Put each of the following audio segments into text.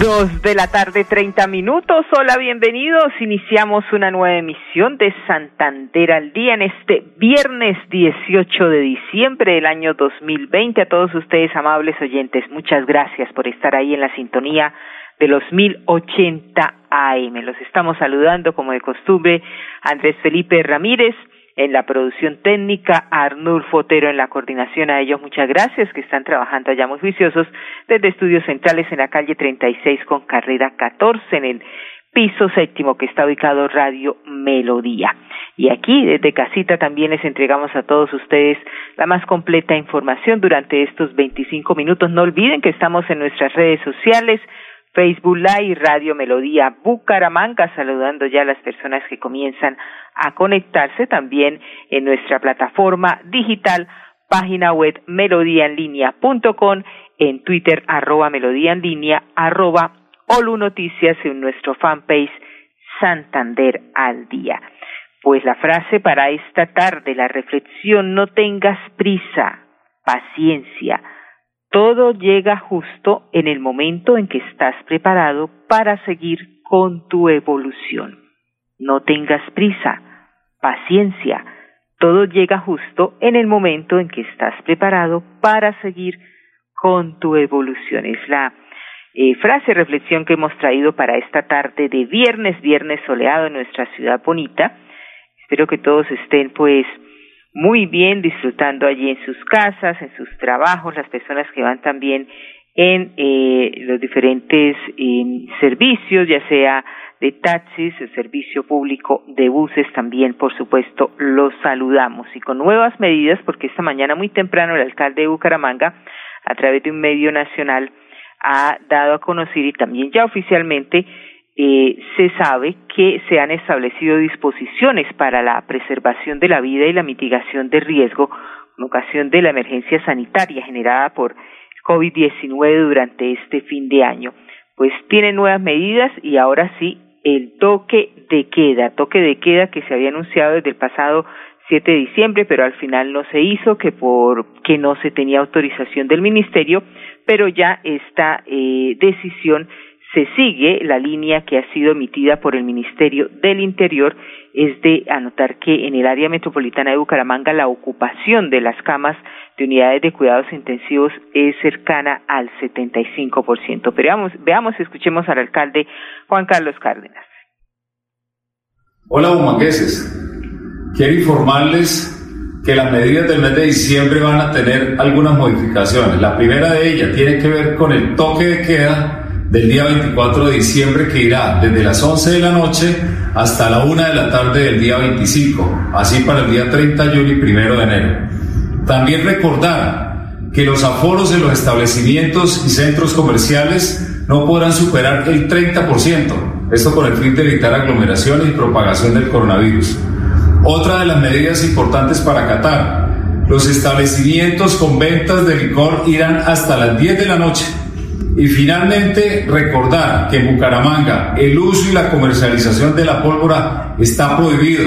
Dos de la tarde, treinta minutos. Hola, bienvenidos. Iniciamos una nueva emisión de Santander al día en este viernes 18 de diciembre del año 2020. A todos ustedes, amables oyentes, muchas gracias por estar ahí en la sintonía de los 1080 AM. Los estamos saludando, como de costumbre, Andrés Felipe Ramírez en la producción técnica, Arnulfo Otero en la coordinación. A ellos muchas gracias que están trabajando allá muy juiciosos desde estudios centrales en la calle 36 con carrera 14 en el piso séptimo que está ubicado Radio Melodía. Y aquí desde casita también les entregamos a todos ustedes la más completa información durante estos 25 minutos. No olviden que estamos en nuestras redes sociales, Facebook Live, Radio Melodía Bucaramanga, saludando ya a las personas que comienzan a conectarse también en nuestra plataforma digital, página web melodíaenlínea.com, en Twitter arroba melodía en arroba Noticias en nuestro fanpage Santander al día. Pues la frase para esta tarde, la reflexión, no tengas prisa, paciencia, todo llega justo en el momento en que estás preparado para seguir con tu evolución. No tengas prisa, paciencia. Todo llega justo en el momento en que estás preparado para seguir con tu evolución. Es la eh, frase, reflexión que hemos traído para esta tarde de viernes, viernes soleado en nuestra ciudad bonita. Espero que todos estén pues muy bien disfrutando allí en sus casas, en sus trabajos, las personas que van también en eh, los diferentes eh, servicios, ya sea de taxis, el servicio público de buses también, por supuesto, los saludamos. Y con nuevas medidas, porque esta mañana muy temprano el alcalde de Bucaramanga, a través de un medio nacional, ha dado a conocer y también ya oficialmente eh, se sabe que se han establecido disposiciones para la preservación de la vida y la mitigación de riesgo en ocasión de la emergencia sanitaria generada por COVID-19 durante este fin de año. Pues tiene nuevas medidas y ahora sí el toque de queda, toque de queda que se había anunciado desde el pasado 7 de diciembre, pero al final no se hizo, que por que no se tenía autorización del ministerio, pero ya esta eh, decisión se sigue la línea que ha sido emitida por el Ministerio del Interior, es de anotar que en el área metropolitana de Bucaramanga la ocupación de las camas de unidades de cuidados intensivos es cercana al 75%. Pero veamos, veamos, escuchemos al alcalde Juan Carlos Cárdenas. Hola, bumangueses. Quiero informarles que las medidas del mes de diciembre van a tener algunas modificaciones. La primera de ellas tiene que ver con el toque de queda del día 24 de diciembre que irá desde las 11 de la noche hasta la 1 de la tarde del día 25, así para el día 30 de julio y 1 de enero. También recordar que los aforos en los establecimientos y centros comerciales no podrán superar el 30%, esto con el fin de evitar aglomeraciones y propagación del coronavirus. Otra de las medidas importantes para Qatar, los establecimientos con ventas de licor irán hasta las 10 de la noche y finalmente, recordar que en Bucaramanga el uso y la comercialización de la pólvora está prohibido.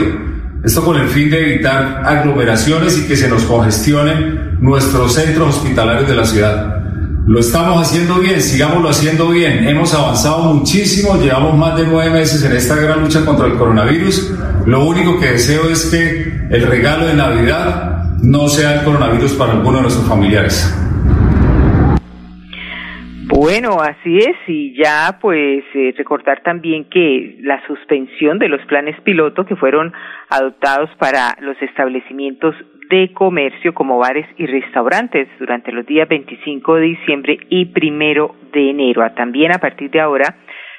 Esto con el fin de evitar aglomeraciones y que se nos congestionen nuestros centros hospitalarios de la ciudad. Lo estamos haciendo bien, sigámoslo haciendo bien. Hemos avanzado muchísimo, llevamos más de nueve meses en esta gran lucha contra el coronavirus. Lo único que deseo es que el regalo de Navidad no sea el coronavirus para alguno de nuestros familiares. Bueno, así es, y ya pues eh, recordar también que la suspensión de los planes piloto que fueron adoptados para los establecimientos de comercio como bares y restaurantes durante los días 25 de diciembre y primero de enero. También a partir de ahora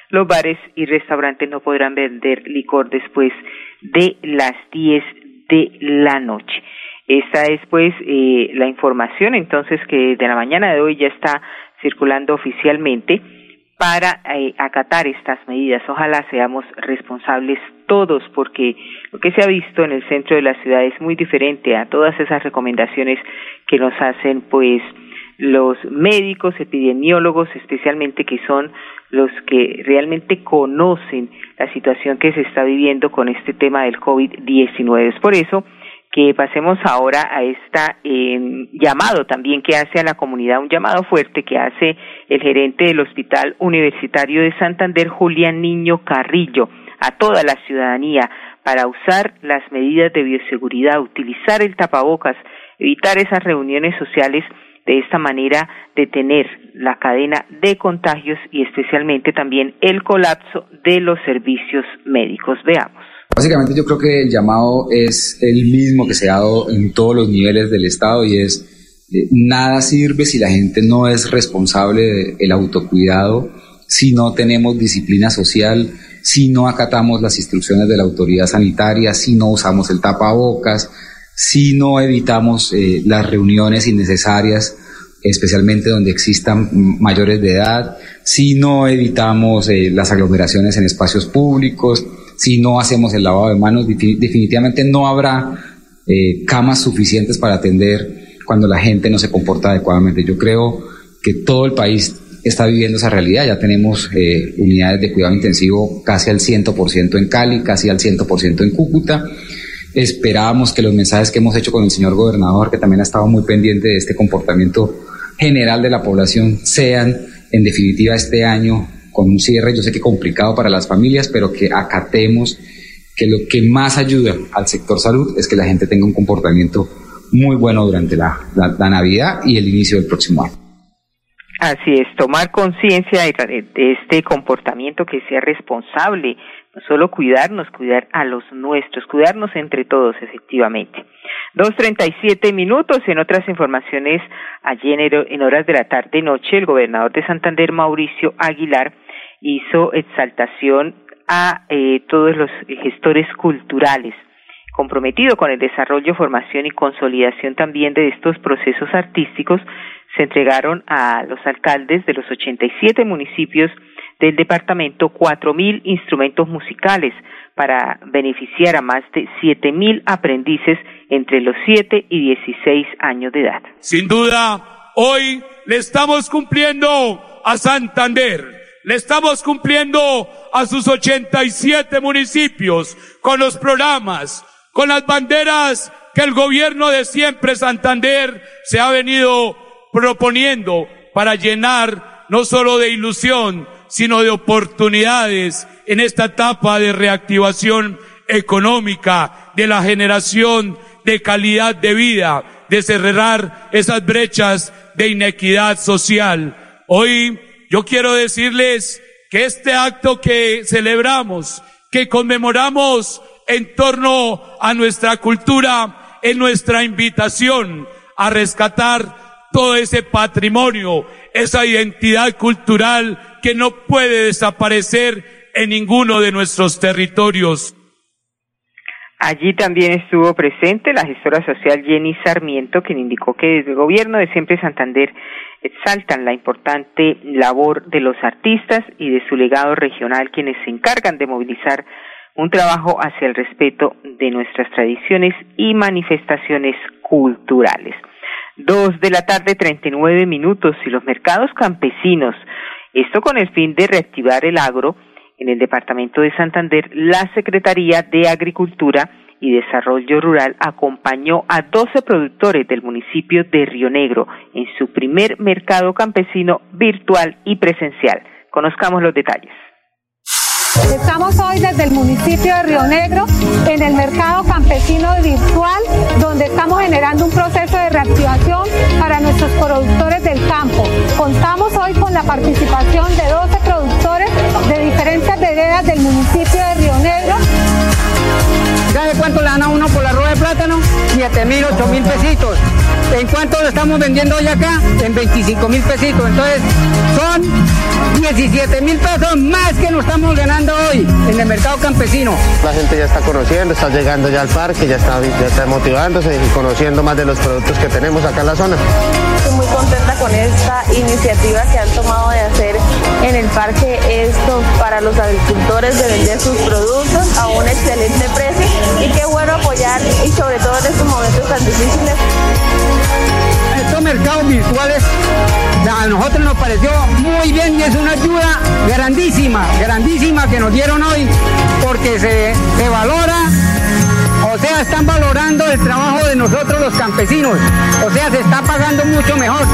los bares y restaurantes no podrán vender licor después de las 10 de la noche. Esta es pues eh, la información entonces que de la mañana de hoy ya está circulando oficialmente para eh, acatar estas medidas. Ojalá seamos responsables todos, porque lo que se ha visto en el centro de la ciudad es muy diferente a todas esas recomendaciones que nos hacen, pues, los médicos, epidemiólogos, especialmente que son los que realmente conocen la situación que se está viviendo con este tema del COVID-19. Es por eso que pasemos ahora a esta eh, llamado también que hace a la comunidad, un llamado fuerte que hace el gerente del Hospital Universitario de Santander, Julián Niño Carrillo, a toda la ciudadanía para usar las medidas de bioseguridad, utilizar el tapabocas, evitar esas reuniones sociales, de esta manera detener la cadena de contagios y especialmente también el colapso de los servicios médicos. Veamos. Básicamente yo creo que el llamado es el mismo que se ha dado en todos los niveles del Estado y es eh, nada sirve si la gente no es responsable del autocuidado, si no tenemos disciplina social, si no acatamos las instrucciones de la autoridad sanitaria, si no usamos el tapabocas, si no evitamos eh, las reuniones innecesarias, especialmente donde existan mayores de edad, si no evitamos eh, las aglomeraciones en espacios públicos, si no hacemos el lavado de manos, definitivamente no habrá eh, camas suficientes para atender cuando la gente no se comporta adecuadamente. Yo creo que todo el país está viviendo esa realidad. Ya tenemos eh, unidades de cuidado intensivo casi al 100% en Cali, casi al 100% en Cúcuta. Esperábamos que los mensajes que hemos hecho con el señor gobernador, que también ha estado muy pendiente de este comportamiento general de la población, sean en definitiva este año con un cierre, yo sé que complicado para las familias, pero que acatemos que lo que más ayuda al sector salud es que la gente tenga un comportamiento muy bueno durante la, la, Navidad y el inicio del próximo año. Así es, tomar conciencia de, este comportamiento que sea responsable, no solo cuidarnos, cuidar a los nuestros, cuidarnos entre todos, efectivamente. Dos treinta y siete minutos. En otras informaciones, ayer en horas de la tarde noche, el gobernador de Santander, Mauricio Aguilar, hizo exaltación a eh, todos los gestores culturales comprometido con el desarrollo, formación y consolidación también de estos procesos artísticos, se entregaron a los alcaldes de los 87 municipios del departamento cuatro mil instrumentos musicales para beneficiar a más de siete mil aprendices entre los 7 y 16 años de edad. Sin duda, hoy le estamos cumpliendo a Santander le estamos cumpliendo a sus 87 municipios con los programas, con las banderas que el gobierno de siempre Santander se ha venido proponiendo para llenar no solo de ilusión, sino de oportunidades en esta etapa de reactivación económica, de la generación de calidad de vida, de cerrar esas brechas de inequidad social. Hoy yo quiero decirles que este acto que celebramos, que conmemoramos en torno a nuestra cultura, es nuestra invitación a rescatar todo ese patrimonio, esa identidad cultural que no puede desaparecer en ninguno de nuestros territorios. Allí también estuvo presente la gestora social Jenny Sarmiento, quien indicó que desde el gobierno de Siempre Santander exaltan la importante labor de los artistas y de su legado regional, quienes se encargan de movilizar un trabajo hacia el respeto de nuestras tradiciones y manifestaciones culturales. Dos de la tarde, treinta y nueve minutos, y los mercados campesinos, esto con el fin de reactivar el agro, en el departamento de Santander, la Secretaría de Agricultura y Desarrollo Rural acompañó a 12 productores del municipio de Río Negro en su primer mercado campesino virtual y presencial. Conozcamos los detalles. Estamos hoy desde el municipio de Río Negro en el mercado campesino virtual donde estamos generando un proceso de reactivación para nuestros productores del campo. Contamos hoy con la participación de 12 productores de diferentes veredas del municipio de Río pesitos. ¿En cuánto lo estamos vendiendo hoy acá? En 25 mil pesitos. Entonces, son 17 mil pesos más que nos estamos ganando hoy en el mercado campesino. La gente ya está conociendo, está llegando ya al parque, ya está, ya está motivándose y conociendo más de los productos que tenemos acá en la zona muy contenta con esta iniciativa que han tomado de hacer en el parque esto para los agricultores de vender sus productos a un excelente precio y qué bueno apoyar y sobre todo en estos momentos tan difíciles. Estos mercados virtuales a nosotros nos pareció muy bien y es una ayuda grandísima, grandísima que nos dieron hoy porque se, se valora o sea, están valorando el trabajo de nosotros los campesinos. O sea, se está pagando mucho mejor.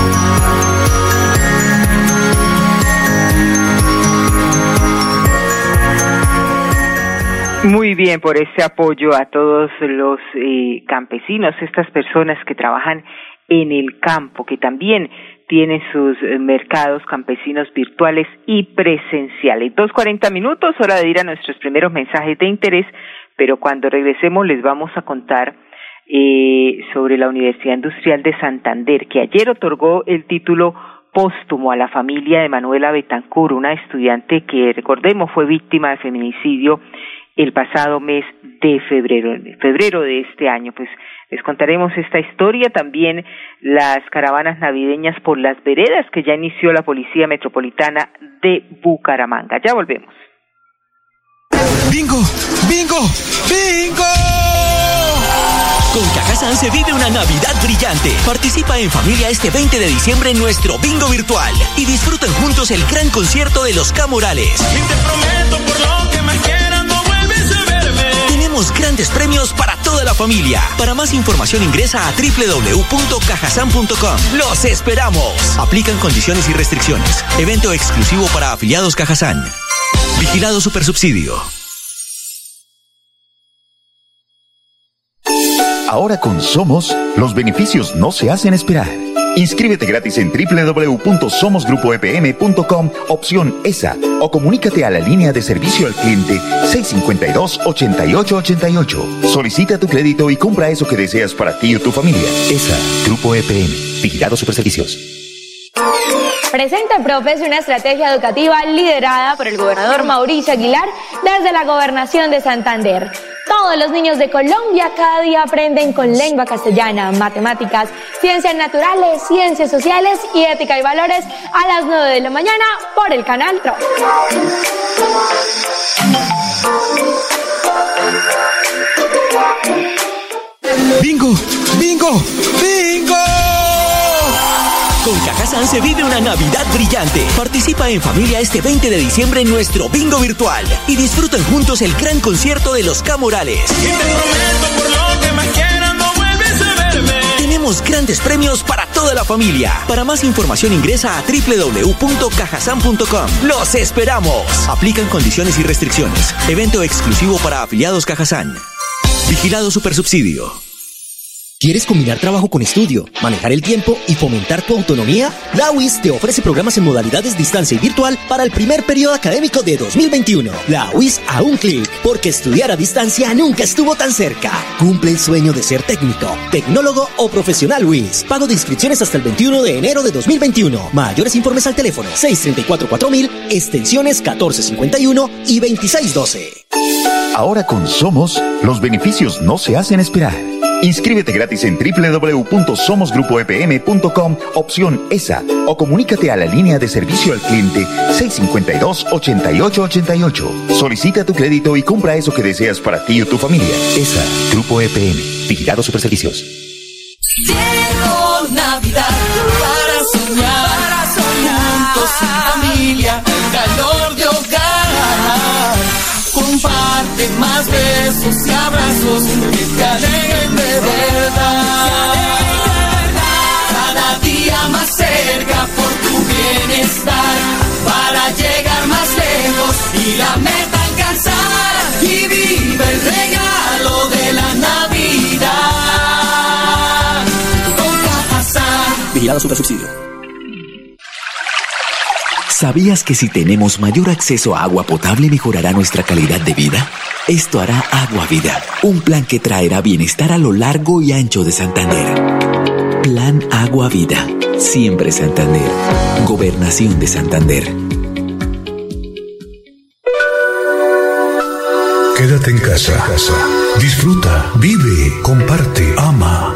Muy bien por ese apoyo a todos los eh, campesinos, estas personas que trabajan en el campo, que también tienen sus eh, mercados campesinos virtuales y presenciales. Dos cuarenta minutos, hora de ir a nuestros primeros mensajes de interés, pero cuando regresemos les vamos a contar eh, sobre la Universidad Industrial de Santander, que ayer otorgó el título póstumo a la familia de Manuela Betancur, una estudiante que, recordemos, fue víctima de feminicidio el pasado mes de febrero, en febrero de este año. Pues les contaremos esta historia, también las caravanas navideñas por las veredas que ya inició la Policía Metropolitana de Bucaramanga. Ya volvemos. ¡Bingo! ¡Bingo! ¡Bingo! Con Cajazán se vive una Navidad brillante. Participa en familia este 20 de diciembre en nuestro bingo virtual y disfruten juntos el gran concierto de los Camorales. te prometo por Grandes premios para toda la familia. Para más información ingresa a www.cajasan.com. ¡Los esperamos! Aplican condiciones y restricciones. Evento exclusivo para afiliados Cajazán. Vigilado Supersubsidio. Ahora con Somos, los beneficios no se hacen esperar. Inscríbete gratis en www.somosgrupoepm.com, opción ESA, o comunícate a la línea de servicio al cliente 652-8888. Solicita tu crédito y compra eso que deseas para ti o tu familia. ESA, Grupo EPM, Vigilado Superservicios. Presenta Profes una estrategia educativa liderada por el gobernador Mauricio Aguilar desde la gobernación de Santander. Todos los niños de Colombia cada día aprenden con lengua castellana, matemáticas, ciencias naturales, ciencias sociales y ética y valores a las 9 de la mañana por el canal TRO. ¡Bingo! ¡Bingo! ¡Bingo! Con Cajazán se vive una Navidad brillante. Participa en familia este 20 de diciembre en nuestro bingo virtual y disfruten juntos el gran concierto de los Camorales. Y te prometo por lo que me quieras no vuelves a verme. Tenemos grandes premios para toda la familia. Para más información ingresa a www.cajasan.com. ¡Los esperamos! Aplican condiciones y restricciones. Evento exclusivo para afiliados Cajazán. Vigilado Supersubsidio. ¿Quieres combinar trabajo con estudio, manejar el tiempo y fomentar tu autonomía? La UIS te ofrece programas en modalidades distancia y virtual para el primer periodo académico de 2021. La UIS a un clic, porque estudiar a distancia nunca estuvo tan cerca. Cumple el sueño de ser técnico, tecnólogo o profesional UIS. Pago de inscripciones hasta el 21 de enero de 2021. Mayores informes al teléfono 634-4000, extensiones 1451 y 2612. Ahora con Somos, los beneficios no se hacen esperar. Inscríbete gratis en www.somosgrupoepm.com, opción ESA, o comunícate a la línea de servicio al cliente 652-8888. Solicita tu crédito y compra eso que deseas para ti o tu familia. ESA, Grupo EPM, Vigilado Superservicios. Llegó Navidad para soñar, para soñar. Juntos en familia, calor de. Comparte más besos y abrazos que te de verdad. Cada día más cerca por tu bienestar, para llegar más lejos y la meta alcanzar. Y vive el regalo de la Navidad. Con Cajazán. Vigilado Supersubsidio. ¿Sabías que si tenemos mayor acceso a agua potable mejorará nuestra calidad de vida? Esto hará Agua Vida, un plan que traerá bienestar a lo largo y ancho de Santander. Plan Agua Vida, siempre Santander. Gobernación de Santander. Quédate en casa. Disfruta, vive, comparte, ama,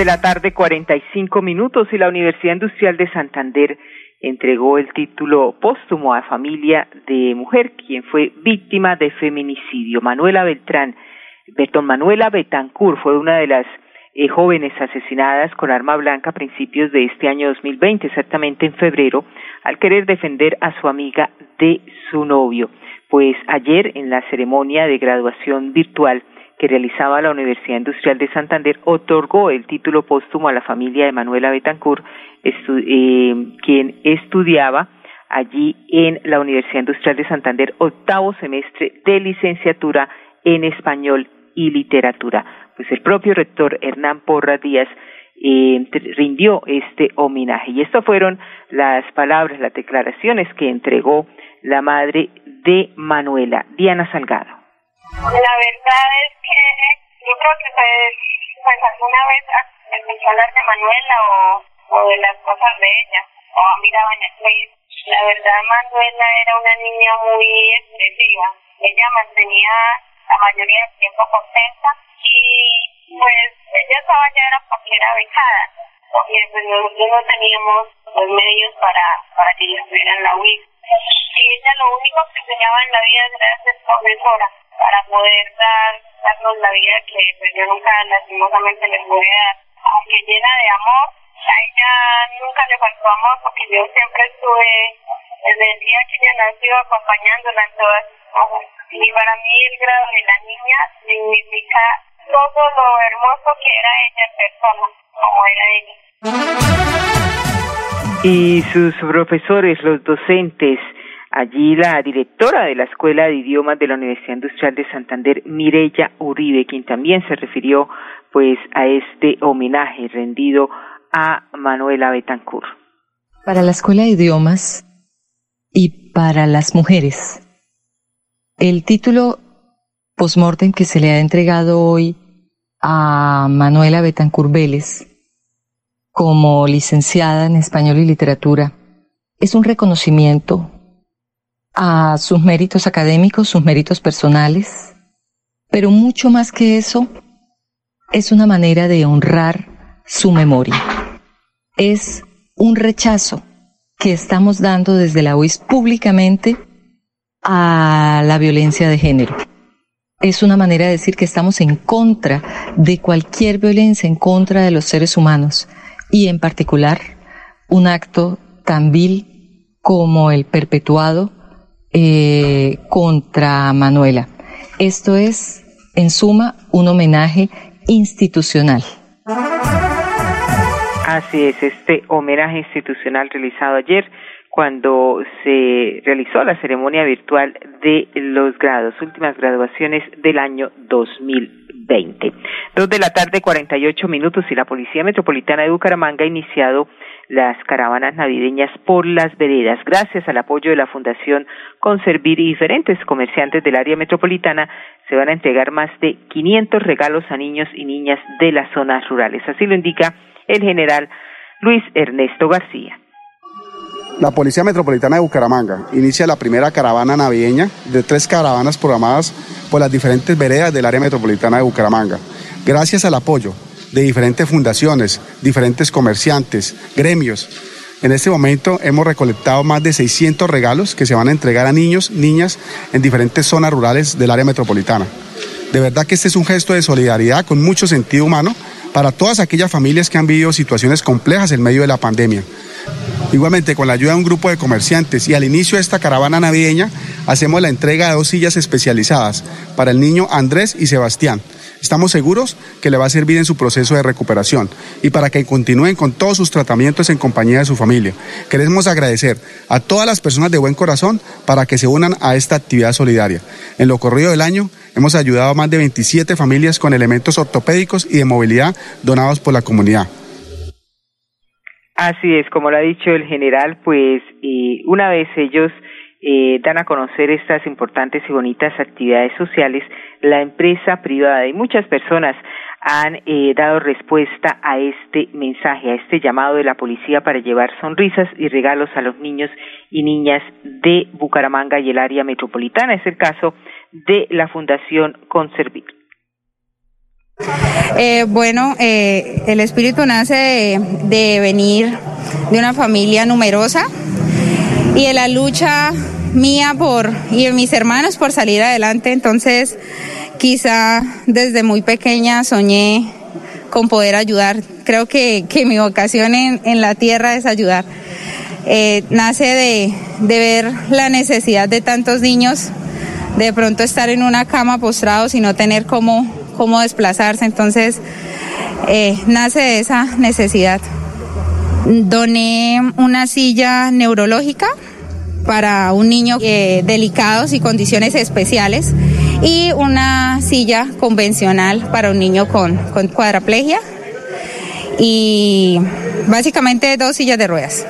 De la tarde, 45 minutos, y la Universidad Industrial de Santander entregó el título póstumo a familia de mujer quien fue víctima de feminicidio. Manuela Beltrán, Bertón Manuela Betancourt fue una de las eh, jóvenes asesinadas con arma blanca a principios de este año 2020, exactamente en febrero, al querer defender a su amiga de su novio. Pues ayer, en la ceremonia de graduación virtual que realizaba la Universidad Industrial de Santander, otorgó el título póstumo a la familia de Manuela Betancourt, eh, quien estudiaba allí en la Universidad Industrial de Santander octavo semestre de licenciatura en español y literatura pues el propio rector Hernán Porra Díaz eh, rindió este homenaje. Y estas fueron las palabras, las declaraciones que entregó la madre de Manuela, Diana Salgado. La verdad es que yo creo que pues, pues alguna vez escuché hablar de Manuela o, o de las cosas de ella, o miraba en el Facebook. La verdad, Manuela era una niña muy expresiva. Ella mantenía la mayoría del tiempo contenta y pues ella estaba ya era porque era becada, porque pues nosotros no teníamos los medios para, para que ella estuviera en la UIS. Y ella lo único que enseñaba en la vida era ser profesora para poder dar, darnos la vida que pues yo nunca lastimosamente le pude dar, aunque llena de amor, a ella nunca le faltó amor porque yo siempre estuve desde el día que ella nació acompañándola en todas sus cosas. Y para mí el grado de la niña significa todo lo hermoso que era ella en persona, como era ella. Y sus profesores, los docentes, allí la directora de la Escuela de Idiomas de la Universidad Industrial de Santander, Mirella Uribe, quien también se refirió pues a este homenaje rendido a Manuela Betancourt. Para la Escuela de Idiomas y para las mujeres, el título postmortem que se le ha entregado hoy a Manuela Betancourt Vélez como licenciada en español y literatura es un reconocimiento a sus méritos académicos, sus méritos personales, pero mucho más que eso, es una manera de honrar su memoria. Es un rechazo que estamos dando desde la UIS públicamente a la violencia de género. Es una manera de decir que estamos en contra de cualquier violencia en contra de los seres humanos y en particular un acto tan vil como el perpetuado eh, contra Manuela. Esto es, en suma, un homenaje institucional. Así es, este homenaje institucional realizado ayer cuando se realizó la ceremonia virtual de los grados, últimas graduaciones del año 2020. Dos de la tarde, 48 minutos, y la Policía Metropolitana de Bucaramanga ha iniciado las caravanas navideñas por las veredas. Gracias al apoyo de la Fundación Conservir y diferentes comerciantes del área metropolitana, se van a entregar más de 500 regalos a niños y niñas de las zonas rurales. Así lo indica el general Luis Ernesto García. La Policía Metropolitana de Bucaramanga inicia la primera caravana navideña de tres caravanas programadas por las diferentes veredas del área metropolitana de Bucaramanga. Gracias al apoyo de diferentes fundaciones, diferentes comerciantes, gremios. En este momento hemos recolectado más de 600 regalos que se van a entregar a niños, niñas en diferentes zonas rurales del área metropolitana. De verdad que este es un gesto de solidaridad con mucho sentido humano para todas aquellas familias que han vivido situaciones complejas en medio de la pandemia. Igualmente, con la ayuda de un grupo de comerciantes y al inicio de esta caravana navideña, hacemos la entrega de dos sillas especializadas para el niño Andrés y Sebastián. Estamos seguros que le va a servir en su proceso de recuperación y para que continúen con todos sus tratamientos en compañía de su familia. Queremos agradecer a todas las personas de buen corazón para que se unan a esta actividad solidaria. En lo corrido del año hemos ayudado a más de 27 familias con elementos ortopédicos y de movilidad donados por la comunidad. Así es, como lo ha dicho el general, pues eh, una vez ellos eh, dan a conocer estas importantes y bonitas actividades sociales, la empresa privada y muchas personas han eh, dado respuesta a este mensaje, a este llamado de la policía para llevar sonrisas y regalos a los niños y niñas de Bucaramanga y el área metropolitana. Es el caso de la Fundación Conservir. Eh, bueno, eh, el espíritu nace de, venir de una familia numerosa y de la lucha mía por y de mis hermanos por salir adelante. Entonces, quizá desde muy pequeña soñé con poder ayudar. Creo que, mi vocación en, la tierra es ayudar. Eh, nace de, de ver la necesidad de tantos niños, de pronto estar en una cama postrados y no tener cómo cómo desplazarse, entonces eh, nace de esa necesidad. Doné una silla neurológica para un niño eh, delicados y condiciones especiales y una silla convencional para un niño con, con cuadraplegia y básicamente dos sillas de ruedas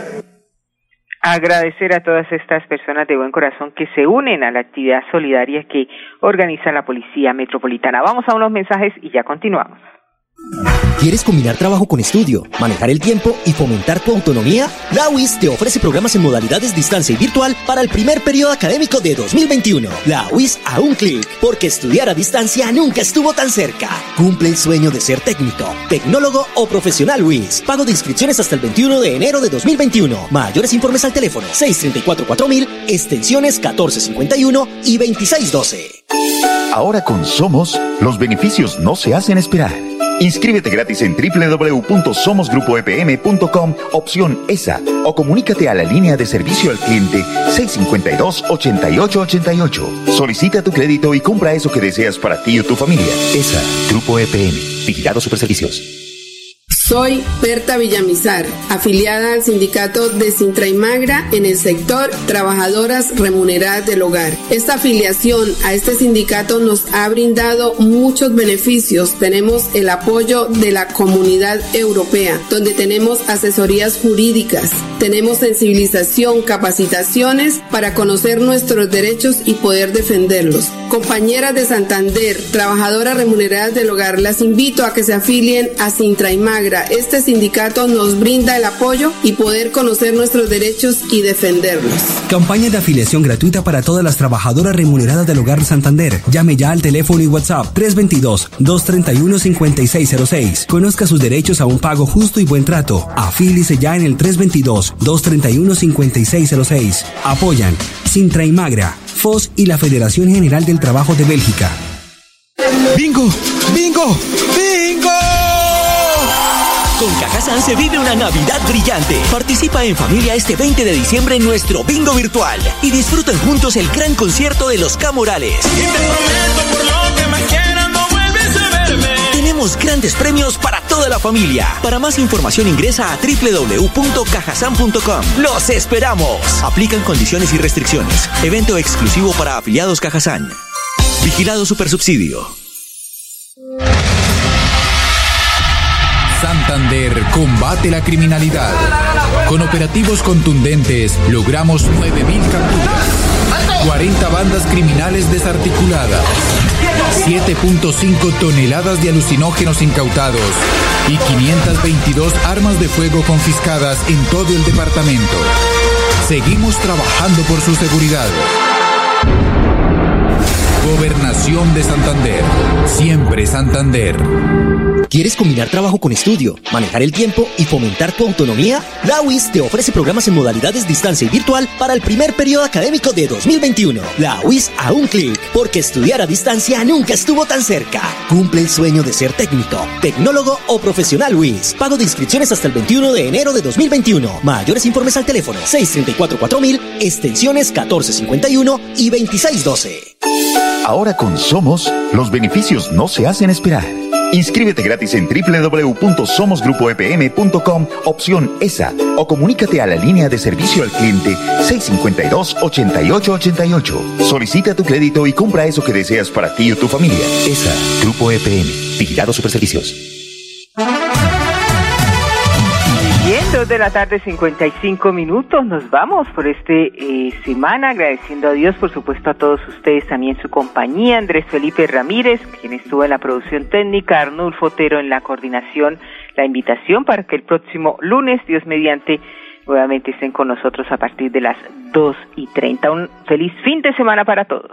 agradecer a todas estas personas de buen corazón que se unen a la actividad solidaria que organiza la Policía Metropolitana. Vamos a unos mensajes y ya continuamos. ¿Quieres combinar trabajo con estudio, manejar el tiempo y fomentar tu autonomía? La UIS te ofrece programas en modalidades distancia y virtual para el primer periodo académico de 2021. La UIS a un clic, porque estudiar a distancia nunca estuvo tan cerca. Cumple el sueño de ser técnico, tecnólogo o profesional UIS. Pago de inscripciones hasta el 21 de enero de 2021. Mayores informes al teléfono 634-4000, extensiones 1451 y 2612. Ahora con Somos, los beneficios no se hacen esperar. Inscríbete gratis en www.somosgrupoepm.com, opción ESA, o comunícate a la línea de servicio al cliente 652-8888. Solicita tu crédito y compra eso que deseas para ti o tu familia. ESA, Grupo EPM, Vigilado Superservicios. Soy Berta Villamizar, afiliada al sindicato de Sintra y Magra en el sector Trabajadoras Remuneradas del Hogar. Esta afiliación a este sindicato nos ha brindado muchos beneficios. Tenemos el apoyo de la comunidad europea, donde tenemos asesorías jurídicas, tenemos sensibilización, capacitaciones para conocer nuestros derechos y poder defenderlos. Compañeras de Santander, trabajadoras remuneradas del hogar, las invito a que se afilien a Sintra y Magra este sindicato nos brinda el apoyo y poder conocer nuestros derechos y defenderlos. Campaña de afiliación gratuita para todas las trabajadoras remuneradas del Hogar Santander. Llame ya al teléfono y WhatsApp 322-231-5606. Conozca sus derechos a un pago justo y buen trato. Afílice ya en el 322-231-5606. Apoyan Sintra y Magra, FOS y la Federación General del Trabajo de Bélgica. ¡Bingo! ¡Bingo! ¡Bingo! Con Cajazán se vive una Navidad brillante. Participa en familia este 20 de diciembre en nuestro bingo virtual y disfruten juntos el gran concierto de los Camorales. Grandes premios para toda la familia. Para más información ingresa a www.cajazán.com. ¡Los esperamos! Aplican condiciones y restricciones. Evento exclusivo para afiliados Cajazán. Vigilado Supersubsidio. Santander combate la criminalidad. Con operativos contundentes logramos 9.000 capturas, 40 bandas criminales desarticuladas, 7.5 toneladas de alucinógenos incautados y 522 armas de fuego confiscadas en todo el departamento. Seguimos trabajando por su seguridad. Gobernación de Santander. Siempre Santander. ¿Quieres combinar trabajo con estudio, manejar el tiempo y fomentar tu autonomía? La UIS te ofrece programas en modalidades distancia y virtual para el primer periodo académico de 2021. La UIS a un clic, porque estudiar a distancia nunca estuvo tan cerca. Cumple el sueño de ser técnico, tecnólogo o profesional UIS. Pago de inscripciones hasta el 21 de enero de 2021. Mayores informes al teléfono 634-4000, extensiones 1451 y 2612. Ahora con Somos, los beneficios no se hacen esperar. Inscríbete gratis en www.somosgrupoepm.com, opción ESA, o comunícate a la línea de servicio al cliente 652-8888. Solicita tu crédito y compra eso que deseas para ti o tu familia. ESA, Grupo EPM, Vigilado Superservicios. De la tarde, 55 minutos. Nos vamos por este eh, semana, agradeciendo a Dios, por supuesto, a todos ustedes también su compañía. Andrés Felipe Ramírez, quien estuvo en la producción técnica, Arnulfo Otero en la coordinación. La invitación para que el próximo lunes, Dios mediante, nuevamente estén con nosotros a partir de las 2 y 30. Un feliz fin de semana para todos.